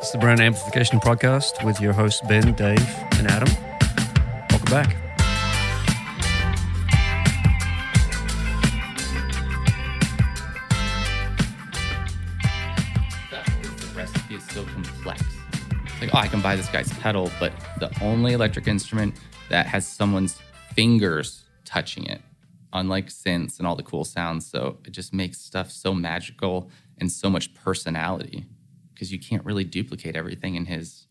It's the Brown Amplification Podcast with your hosts, Ben, Dave, and Adam. Welcome back. the recipe is so complex. Like, oh, I can buy this guy's pedal, but the only electric instrument that has someone's fingers touching it, unlike synths and all the cool sounds. So it just makes stuff so magical and so much personality because you can't really duplicate everything in his.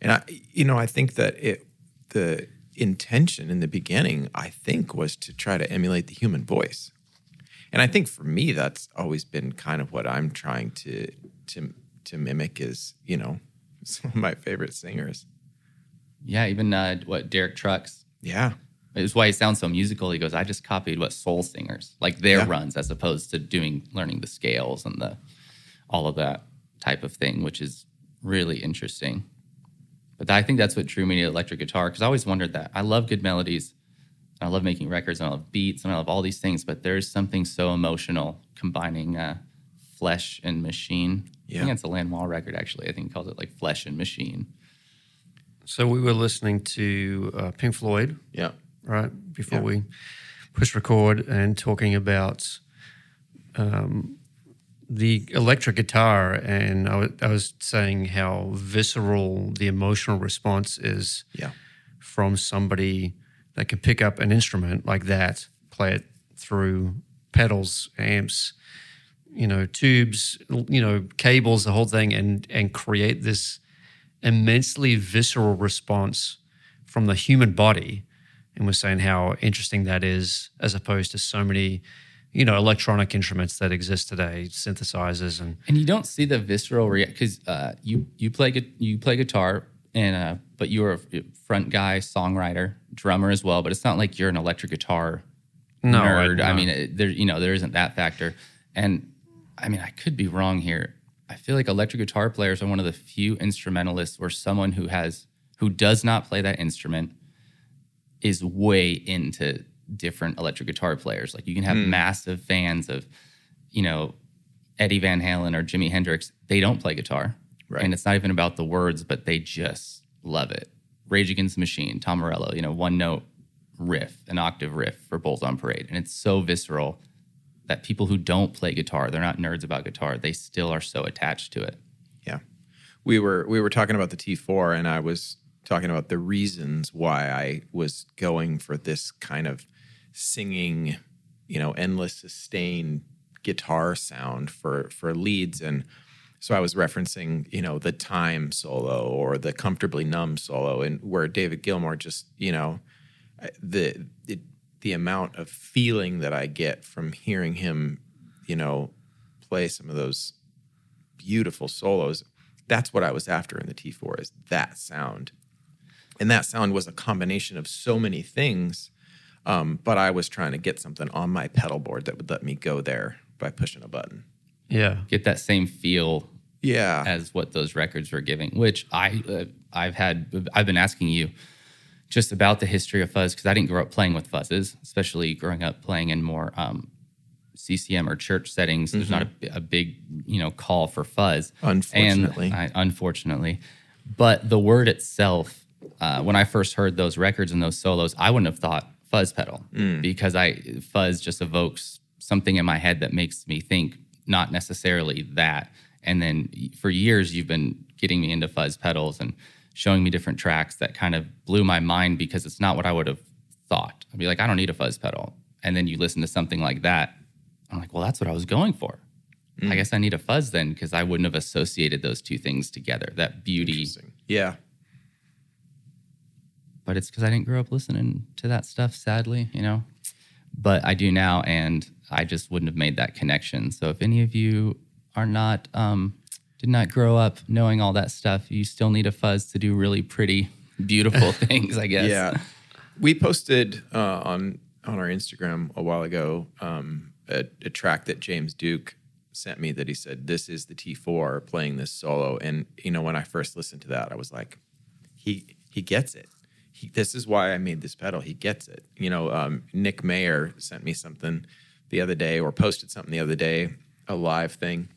And I, you know, I think that it, the intention in the beginning, I think, was to try to emulate the human voice. And I think for me, that's always been kind of what I'm trying to to to mimic. Is you know, some of my favorite singers. Yeah, even uh, what Derek Trucks. Yeah, It's why he sounds so musical. He goes, I just copied what soul singers like their Yeah. runs as opposed to doing learning the scales and the all of that type of thing, which is really interesting. But I think that's what drew me to electric guitar because I always wondered that. I love good melodies. I love making records and I love beats and I love all these things, but there's something so emotional combining uh, flesh and machine. I Yeah. think it's a Lanois record, actually. I think he calls it like Flesh and Machine. So we were listening to uh, Pink Floyd, yeah, right, before Yeah. we push record and talking about um, the electric guitar. And I was saying how visceral the emotional response is yeah, from somebody that can pick up an instrument like that, play it through pedals, amps, you know, tubes, you know, cables, the whole thing, and and create this immensely visceral response from the human body. And we're saying how interesting that is, as opposed to so many, you know, electronic instruments that exist today, synthesizers and And you don't see the visceral react because uh, you you play you play guitar and uh, but you're a front guy, songwriter, drummer as well. But it's not like you're an electric guitar No, nerd. I- I, mean, it, there you know there isn't that factor. And I mean, I could be wrong here. I feel like electric guitar players are one of the few instrumentalists or someone who has who does not play that instrument is way into different electric guitar players. Like you can have hmm. massive fans of, you know, Eddie Van Halen or Jimi Hendrix. They don't play guitar. Right. And it's not even about the words, but they just love it. Rage Against the Machine, Tom Morello, you know, one note riff, an octave riff for Bulls on Parade. And it's so visceral that people who don't play guitar, they're not nerds about guitar, they still are so attached to it. yeah. We were we were talking about the T4, and I was talking about the reasons why I was going for this kind of singing, you know, endless sustained guitar sound for for leads and so I was referencing, you know, the time solo or the comfortably numb solo and where David Gilmour just, you know, the it, the amount of feeling that I get from hearing him, you know, play some of those beautiful solos. That's what I was after in the T4 is that sound. And that sound was a combination of so many things. Um, but I was trying to get something on my pedal board that would let me go there by pushing a button. yeah, Get that same feel Yeah. as what those records were giving, which I uh, I've had I've been asking you just about the history of fuzz because I didn't grow up playing with fuzzes, especially growing up playing in more um, CCM or church settings. There's not a, a big you know call for fuzz, Unfortunately. And I, unfortunately, but the word itself, uh, when I first heard those records and those solos, I wouldn't have thought fuzz pedal because I fuzz just evokes something in my head that makes me think not necessarily that. And then for years, you've been getting me into fuzz pedals and showing me different tracks that kind of blew my mind because it's not what I would have thought. I'd be like, I don't need a fuzz pedal. And then you listen to something like that. I'm like, well, that's what I was going for. I guess I need a fuzz then because I wouldn't have associated those two things together. That beauty, Yeah. But it's because I didn't grow up listening to that stuff, sadly, you know. But I do now, and I just wouldn't have made that connection. So if any of you are not, um, did not grow up knowing all that stuff, you still need a fuzz to do really pretty, beautiful things, I guess. Yeah. We posted uh, on on our Instagram a while ago um, a, a track that James Duke sent me that he said this is the T4 playing this solo and you know when I first listened to that I was like he he gets it. He, this is why I made this pedal. He gets it. You know, um, Nick Mayer sent me something the other day or posted something the other day a live thing.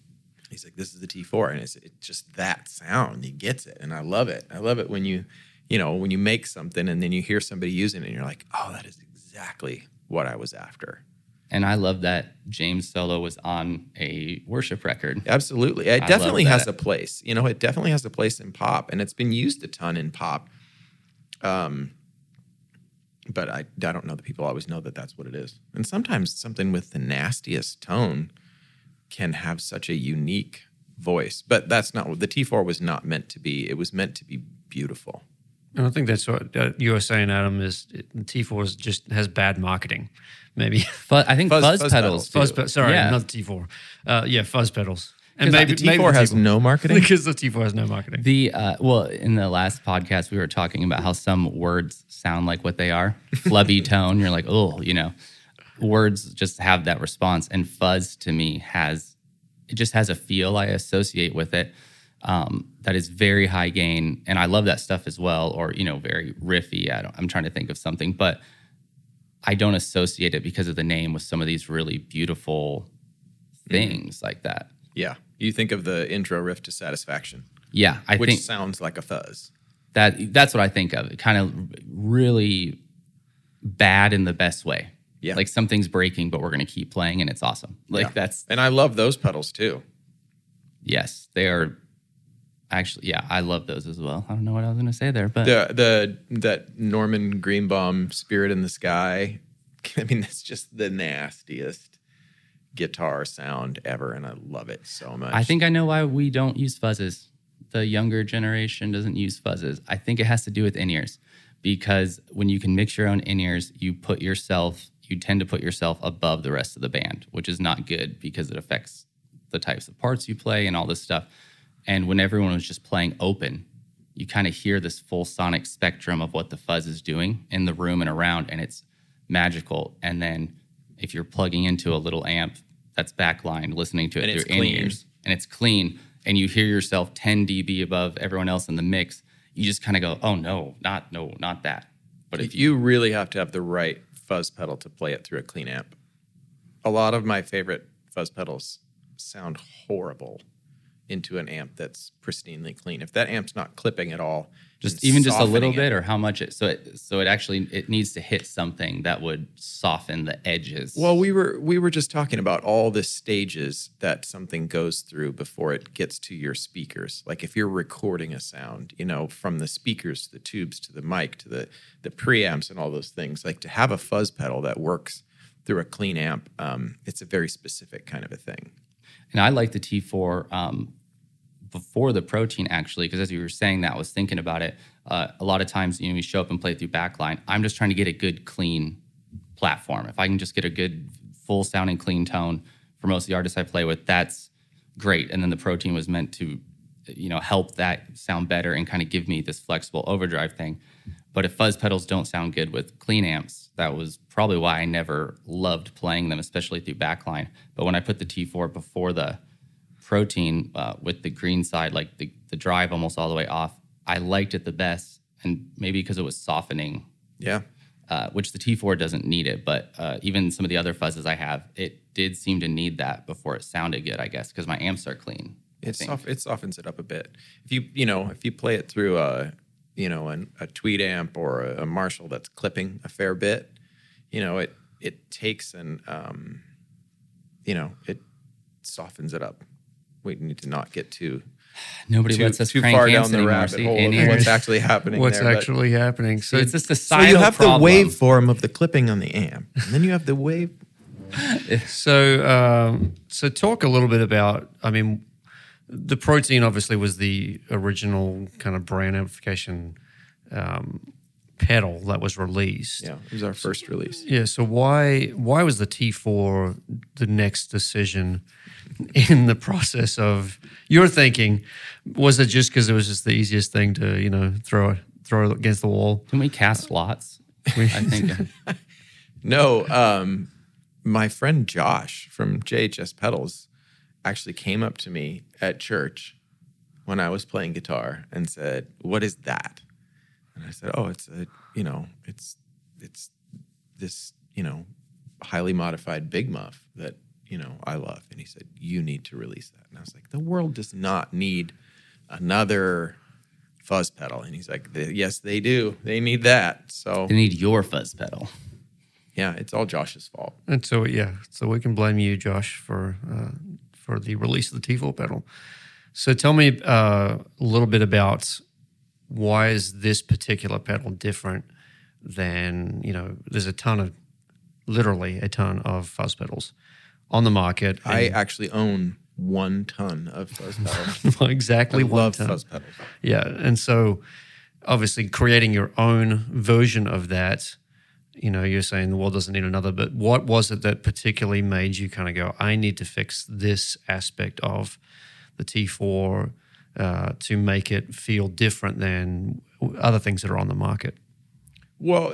He's like, "This is the T4," and it's, it's just that sound. He gets it, and I love it. I love it when you, you know, when you make something and then you hear somebody using it, and you're like, "Oh, that is exactly what I was after." And I love that James solo was on a worship record. Absolutely. It I definitely has a place. You know, it definitely has a place in pop and it's been used a ton in pop. Um, but I, I don't know that people always know that that's what it is. And sometimes something with the nastiest tone can have such a unique voice. But that's not what the T4 was not meant to be. It was meant to be beautiful. And I think that's what uh, you were saying, Adam. Is the T4 is just has bad marketing, maybe. Fuzz, I think Fuzz- fuzz, fuzz pedals. pedals, fuzz, pe- sorry, Yeah. not T4. Uh, yeah, fuzz pedals. And 'Cause I- maybe The T4 the has no marketing. because the T4 has no marketing. The uh, well, in the last podcast, we were talking about how some words sound like what they are. Flubby tone. You're like, oh, you know, words just have that response. And fuzz to me has it just has a feel I associate with it um, that is very high gain, and I love that stuff as well. Or you know, very riffy. I don't, I'm trying to think of something, but I don't associate it because of the name with some of these really beautiful things like that. yeah. You think of the intro riff to Satisfaction, Yeah, I which think sounds like a fuzz. That that's what I think of. It kind of really bad in the best way. Yeah. Like something's breaking, but we're gonna keep playing and it's awesome. Like Yeah. that's And I love those pedals too. yes, they are actually yeah, I love those as well. I don't know what I was gonna say there, but the the that Norman Greenbaum Spirit in the Sky. I mean, that's just the nastiest guitar sound ever, and I love it so much. I think I know why we don't use fuzzes. The younger generation doesn't use fuzzes. I think it has to do with in ears because when you can mix your own in ears, you put yourself, you tend to put yourself above the rest of the band, which is not good because it affects the types of parts you play and all this stuff. And when everyone was just playing open, you kind of hear this full sonic spectrum of what the fuzz is doing in the room and around, and it's magical. And then if you're plugging into a little amp that's backlined, listening to it And through in ears, and it's clean, and you hear yourself 10 dB above everyone else in the mix, you just kind of go, "Oh no, not no, not that." But if If you really have to have the right fuzz pedal to play it through a clean amp, a lot of my favorite fuzz pedals sound horrible into an amp that's pristinely clean. If that amp's not clipping at all, just even just a little bit it- or how much it so it so it actually it needs to hit something that would soften the edges Well, we were we were just talking about all the stages that something goes through before it gets to your speakers. Like if you're recording a sound, you know, from the speakers to the tubes to the mic to the the preamps and all those things. Like to have a fuzz pedal that works through a clean amp, um, it's a very specific kind of a thing. and i like the t4 um, before the protein actually because as you were saying that i was thinking about it uh, a lot of times you know you show up and play through backline. I'm just trying to get a good clean platform. If i can just get a good full sounding clean tone for most of the artists i play with that's great. And then the protein was meant to you know help that sound better and kind of give me this flexible overdrive thing. But if fuzz pedals don't sound good with clean amps that was probably why i never loved playing them especially through backline. But when i put the t4 before the protein uh, with the green side like the, the drive almost all the way off i liked it the best and maybe because it was softening Yeah. uh, which the T4 doesn't need it, but uh, even some of the other fuzzes I have, it did seem to need that before it sounded good, I guess, because my amps are clean. It, soft, it softens it up a bit. If you you know if you play it through a you know an, a tweed amp or a, a Marshall that's clipping a fair bit, you know it it takes and um, you know it softens it up. We need to not get too Nobody too, lets us too crank far down the anymore. rabbit hole in of what's actually happening. What's there, but- actually happening? So, it's just a so you have problem. the waveform of the clipping on the amp, and then you have the wave. so, um, so talk a little bit about. I mean, the protein obviously was the original kind of Brown Amplification um, pedal that was released. Yeah, it was our first release. Yeah. So why why was the T4 the next decision in the process of your thinking? Was it just because it was just the easiest thing to you know throw throw against the wall? Can we cast lots? I think. No, um, my friend Josh from JHS Pedals actually came up to me at church when I was playing guitar and said, "What is that?" And I said, "Oh, it's a you know, it's it's this you know highly modified Big Muff that you know, I love. And he said, You need to release that. And I was like, The world does not need another fuzz pedal. And he's like, Yes, they do. They need that. So, They need your fuzz pedal. yeah, it's all Josh's fault. And so yeah, so we can blame you, Josh, for uh, for the release of the T4 pedal. So tell me uh, a little bit about why is this particular pedal different than you know? There's a ton of, literally a ton of fuzz pedals on the market. I actually own one ton of fuzz pedals. exactly I one love ton. fuzz pedals. Yeah, and so obviously creating your own version of that. You know, you're saying the world doesn't need another, but what was it that particularly made you kind of go, I need to fix this aspect of the T4 uh, to make it feel different than other things that are on the market? Well,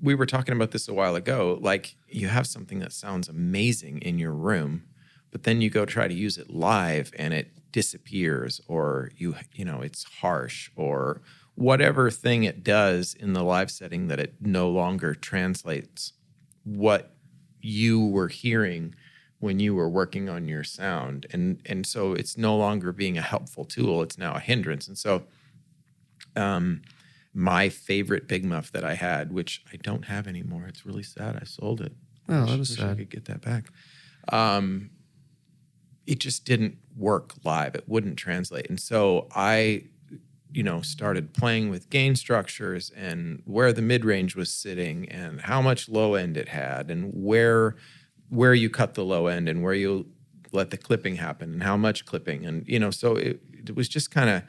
we were talking about this a while ago. Like you have something that sounds amazing in your room, but then you go try to use it live and it disappears or you you know, it's harsh or whatever thing it does in the live setting that it no longer translates what you were hearing when you were working on your sound and and so it's no longer being a helpful tool it's now a hindrance and so um my favorite big muff that I had, which I don't have anymore. It's really sad. I sold it. Oh, that Wish- is wish I sad. could get that back. Um, it just didn't work live. It wouldn't translate, and so I, you know, started playing with gain structures and where the mid range was sitting and how much low end it had and where where you cut the low end and where you let the clipping happen and how much clipping and you know so it, it was just kind of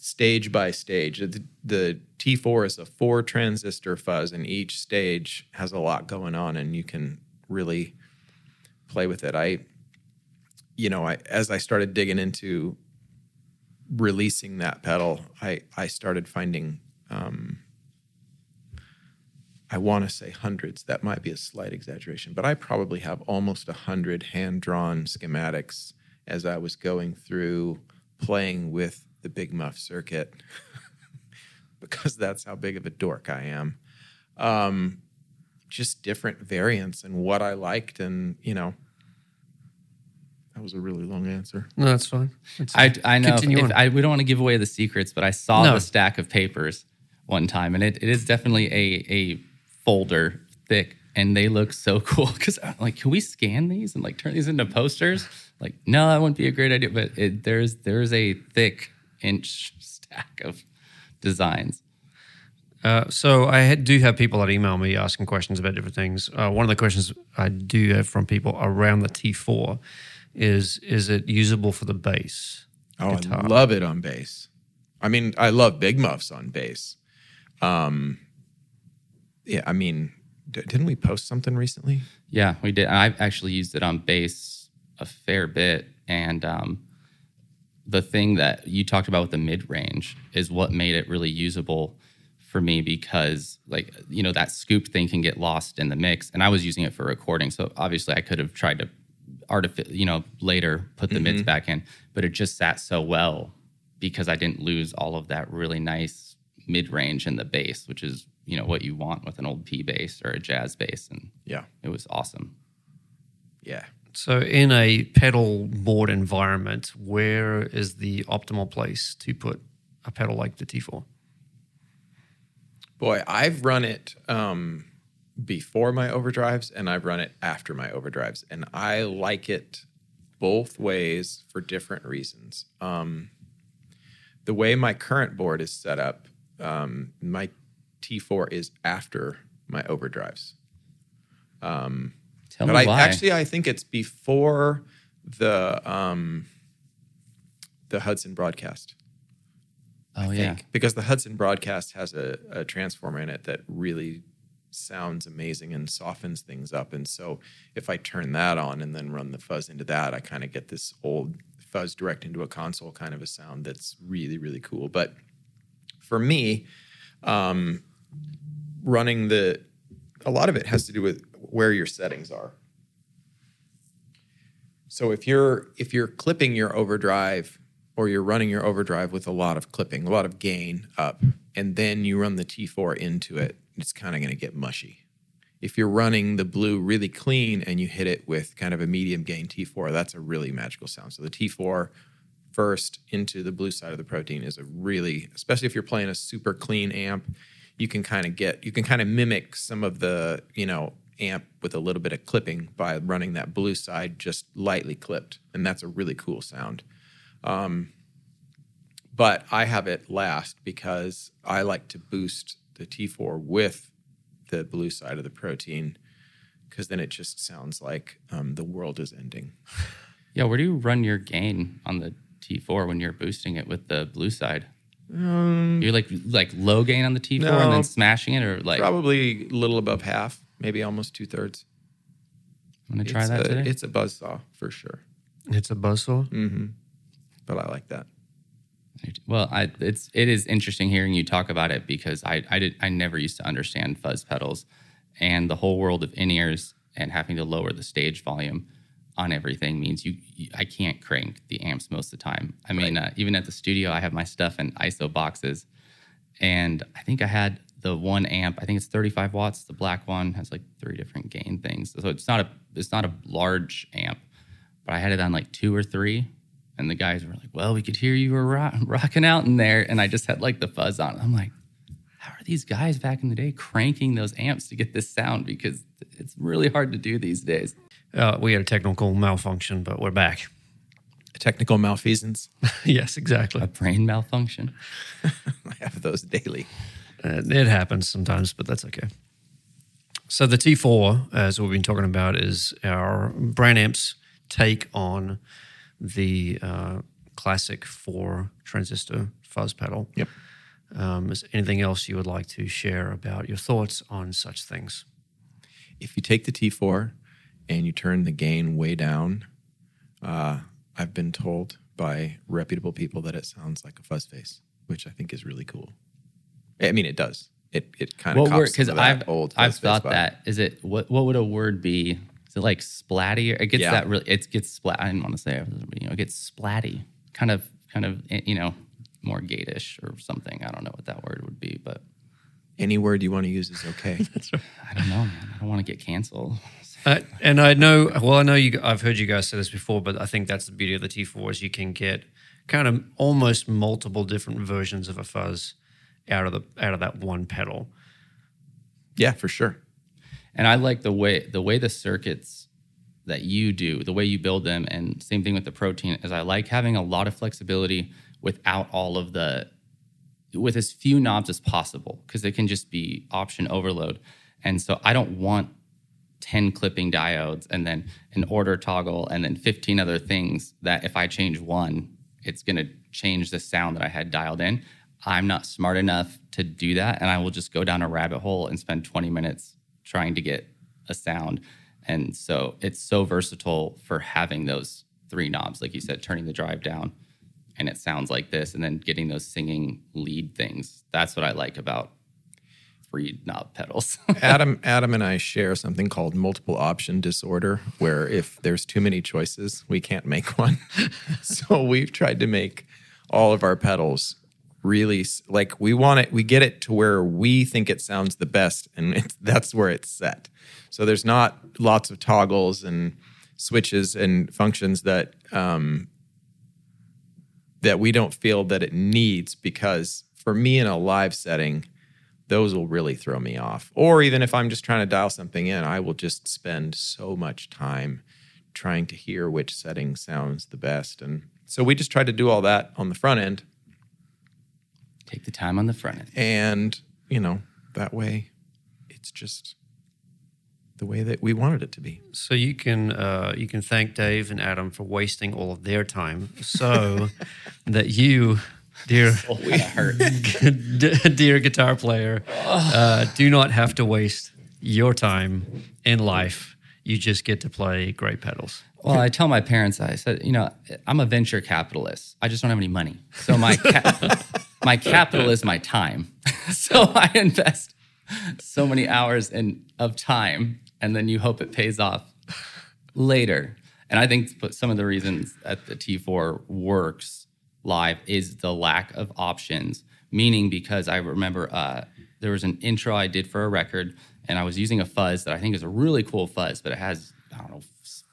stage by stage. The, the T4 is a four transistor fuzz, and each stage has a lot going on, and you can really play with it. I, you know, I as I started digging into releasing that pedal, I I started finding. Um, I want to say hundreds. That might be a slight exaggeration, but I probably have almost a hundred hand drawn schematics as I was going through playing with the Big Muff circuit because that's how big of a dork I am. Um, just different variants and what I liked, and you know, that was a really long answer. No, that's fine. It's- I, I know. If, if. I, we don't want to give away the secrets, but I saw No. the stack of papers one time, and it, it is definitely a a folder thick, and they look so cool. Because like, can we scan these and like turn these into posters? Like, no, that wouldn't be a great idea. But it, there's there's a thick inch stack of designs. Uh, so I had, do have people that email me asking questions about different things. Uh, one of the questions I do have from people around the T4 is is it usable for the bass? Oh, guitar? I love it on bass. I mean, I love Big Muffs on bass. Um, yeah, I mean, d- didn't we post something recently? Yeah, we did. I've actually used it on bass a fair bit. And um, the thing that you talked about with the mid range is what made it really usable for me because, like, you know, that scoop thing can get lost in the mix. And I was using it for recording. So obviously, I could have tried to artific, you know, later put the mids mm-hmm. back in, but it just sat so well because I didn't lose all of that really nice mid range in the bass, which is, you know, what you want with an old P bass or a jazz bass. And Yeah, it was awesome. yeah. So in a pedal board environment, where is the optimal place to put a pedal like the T4? Boy, I've run it um, before my overdrives and I've run it after my overdrives, and I like it both ways for different reasons. Um, the way my current board is set up, um, my T4 is after my overdrives. Tell but me I why. actually I think it's before the um, the Hudson broadcast. oh I yeah, think, because the Hudson broadcast has a, a transformer in it that really sounds amazing and softens things up. And so if I turn that on and then run the fuzz into that, I kind of get this old fuzz direct into a console kind of a sound that's really, really cool. But for me, um, running the a lot of it has to do with where your settings are. So if you're if you're clipping your overdrive or you're running your overdrive with a lot of clipping, a lot of gain up, and then you run the T4 into it, it's kind of going to get mushy. if you're running the blue really clean and you hit it with kind of a medium gain T4, that's a really magical sound. So the T4 first into the blue side of the protein is a really, especially if you're playing a super clean amp, you can kind of get, you can kind of mimic some of the, you know, amp with a little bit of clipping by running that blue side just lightly clipped. And that's a really cool sound. Um, but I have it last because I like to boost the T4 with the blue side of the protein because then it just sounds like um, the world is ending. Yeah, where do you run your gain on the T4 when you're boosting it with the blue side? you're like like low gain on the T4 and Um, then smashing it, or like Probably a little above half, maybe almost two thirds. I'm gonna try it's that a, today. It's a buzzsaw for sure, It's a buzzsaw. Mhm. But I like that. Well, I, it's it is interesting hearing you talk about it because I I did I never used to understand fuzz pedals and the whole world of in ears and having to lower the stage volume on everything means you, you I can't crank the amps most of the time. I mean, uh, even at the studio, I have my stuff in ISO boxes, and I think I had the one amp. I think it's 35 watts. The black one has like three different gain things, so it's not a it's not a large amp, but I had it on like two or three. And the guys were like, "Well, we could hear you were rock, rocking out in there," and I just had like the fuzz on. I'm like, "How are these guys back in the day cranking those amps to get this sound? Because it's really hard to do these days." Uh, we had a technical malfunction, but we're back. Technical malfeasance. yes, exactly. A brain malfunction. I have those daily. Uh, it happens sometimes, but that's okay. So the T4, as we've been talking about, is our Brown Amps take on the uh, classic four transistor fuzz pedal. Yep. Um, is anything else you would like to share about your thoughts on such things? If you take the T4 and you turn the gain way down, uh, I've been told by reputable people that it sounds like a fuzz face, which I think is really cool. I mean, it does. It it kind of What because Because I've old I've thought vibe. that. Is it what? What would a word be? Is it like splatty? It gets Yeah. that really. It gets splat. I didn't want to say it. You know, it gets splatty. Kind of, kind of. eh, You know, more gatish or something. I don't know what that word would be, but Any word you want to use is okay. right. I don't know, man. I don't want to get canceled. Uh, and I know, well, I know you. I've heard you guys say this before, but I think that's the beauty of the T4 is you can get kind of almost multiple different versions of a fuzz out of the out of that one pedal. yeah, for sure. And I like the way the way the circuits that you do, the way you build them, and same thing with the protein. Is I like having a lot of flexibility without all of the with as few knobs as possible because it can just be option overload. And so I don't want 10 clipping diodes and then an order toggle and then 15 other things that if I change one, it's going to change the sound that I had dialed in. I'm not smart enough to do that. And I will just go down a rabbit hole and spend 20 minutes trying to get a sound. And so it's so versatile for having those three knobs, like you said, turning the drive down and it sounds like this, and then getting those singing lead things. That's what I like about three knob pedals. Adam, Adam, and I share something called multiple option disorder, where if there's too many choices, we can't make one. so we've tried to make all of our pedals really like we want it. We get it to where we think it sounds the best, and that's where it's set. So there's not lots of toggles and switches and functions that um, that we don't feel that it needs because for me in a live setting those will really throw me off. Or even if I'm just trying to dial something in, I will just spend so much time trying to hear which setting sounds the best. And so we just tried to do all that on the front end. Take the time on the front end. And, you know, that way it's just the way that we wanted it to be. So you can uh, you can thank Dave and Adam for wasting all of their time, so that you, dear d- dear guitar player, uh, do not have to waste your time in life. You just get to play great pedals. Well, I tell my parents, I said, you know, I'm a venture capitalist. I just don't have any money. So my ca- my capital is my time. so I invest so many hours in, of time, and then you hope it pays off later. And I think some of the reasons that the T4 works live is the lack of options. Meaning, because I remember uh, there was an intro I did for a record, and I was using a fuzz that I think is a really cool fuzz, but it has I don't know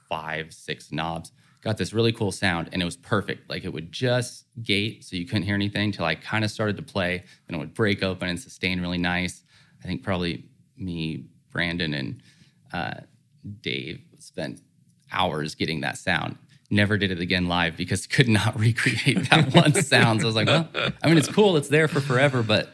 five, six knobs. Got this really cool sound, and it was perfect. Like it would just gate, so you couldn't hear anything till I kind of started to play. Then it would break open and sustain really nice. I think probably me, Brandon, and uh, Dave spent hours getting that sound. Never did it again live because could not recreate that one sound. So I was like, well, I mean, it's cool, it's there for forever, but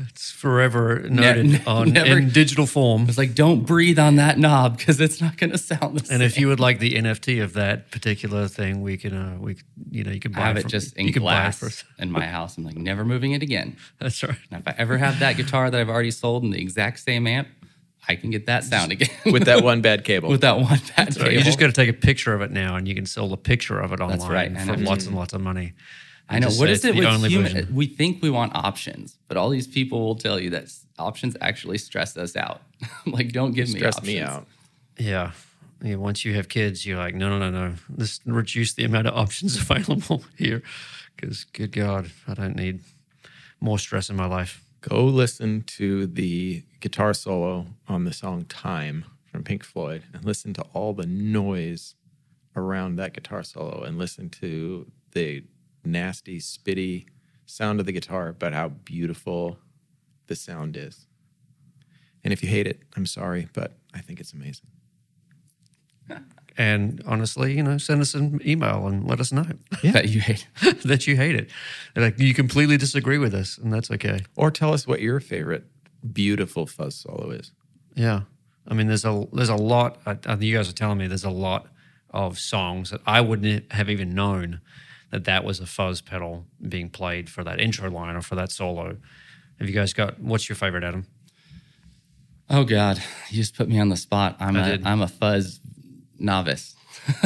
It's forever noted on never- in digital form. it's like, don't breathe on that knob because it's not going to sound the same. And if you would like the NFT of that particular thing, we can, uh, we, you know, you can buy I have it it from- just in you can buy it glass in my house, I'm like, never moving it again. That's right. And if I ever have that guitar that I've already sold in the exact same amp, I can get that sound again with that one bad cable. with that one bad So cable. you just got to take a picture of it now, and you can sell a picture of it online right, for NFT. lots and lots of money. I know. Just What say is it's it with only human? version. We think we want options, but all these people will tell you that options actually stress us out. like, don't give me stress options. me out. Yeah. Yeah, once you have kids, you're like, no, no, no, no. Let's reduce the amount of options available here, because good God, I don't need more stress in my life. Go listen to the guitar solo on the song Time from Pink Floyd and listen to all the noise around that guitar solo and listen to the nasty, spitty sound of the guitar, but how beautiful the sound is. And if you hate it, I'm sorry, but I think it's amazing. And honestly, you know, send us an email and let us know That you hate. that you hate it. Like you completely disagree with us, and that's okay. Or tell us what your favorite beautiful fuzz solo is. Yeah, I mean, there's a there's a lot. I, I, you guys are telling me there's a lot of songs that I wouldn't have even known that that was a fuzz pedal being played for that intro line or for that solo. Have you guys got what's your favorite, Adam? Oh God, you just put me on the spot. I'm I a did. am a fuzz novice.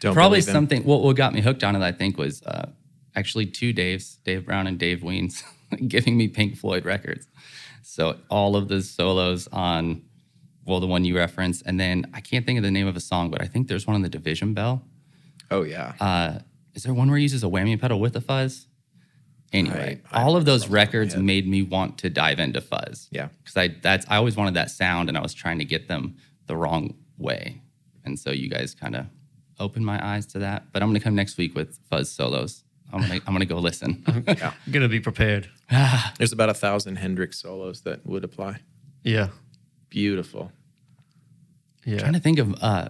Don't Probably something. What what got me hooked on it, I think, was uh, actually two Daves, Dave Brown and Dave Weens, giving me Pink Floyd records. So all of the solos on, well, the one you referenced, and then I can't think of the name of a song, but I think there's one on the Division Bell. Oh yeah. Uh, is there one where he uses a whammy pedal with a fuzz? Anyway, I- I all of those off the top of my records made me want to dive into fuzz. Yeah. because I that's I always wanted that sound, and I was trying to get them the wrong way, and so you guys kind of opened my eyes to that. But I'm gonna come next week with fuzz solos. I'm gonna I'm gonna go listen. yeah. I'm gonna be prepared. There's about a thousand Hendrix solos that would apply. Yeah, Beautiful. yeah. trying to think of uh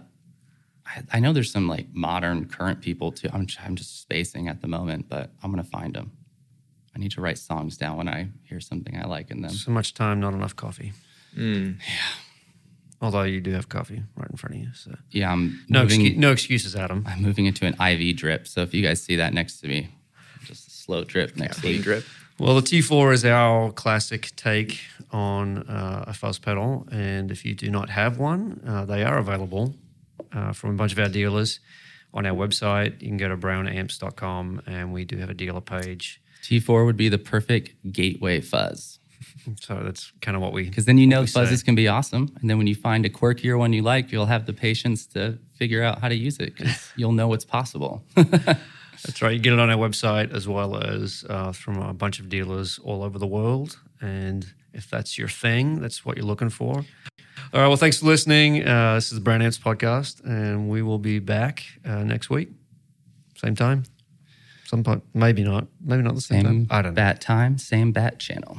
I, I know there's some like modern current people too. I'm I'm just spacing at the moment, but I'm gonna find them. I need to write songs down when I hear something I like in them. So much time, not enough coffee. Mm. Although you do have coffee right in front of you, so Yeah, I'm no moving, excu- no excuses, Adam. I'm moving into an IV drip. So if you guys see that next to me, just a slow drip next Caffeine week. drip. Well, the T4 is our classic take on uh, a fuzz pedal. And if you do not have one, uh, they are available uh, from a bunch of our dealers on our website. You can go to brownamps.com and we do have a dealer page. T4 would be the perfect gateway fuzz. So that's kind of what we. Because then you know we say. fuzzes can be awesome. And then when you find a quirkier one you like, you'll have the patience to figure out how to use it because you'll know what's possible. That's right. You get it on our website as well as uh, from a bunch of dealers all over the world. And if that's your thing, that's what you're looking for. All right. Well, thanks for listening. Uh, this is the Brown Amps podcast, and we will be back uh, next week, same time. Some point, maybe not, maybe not the same, Same time. I don't know. bat time, same bat channel.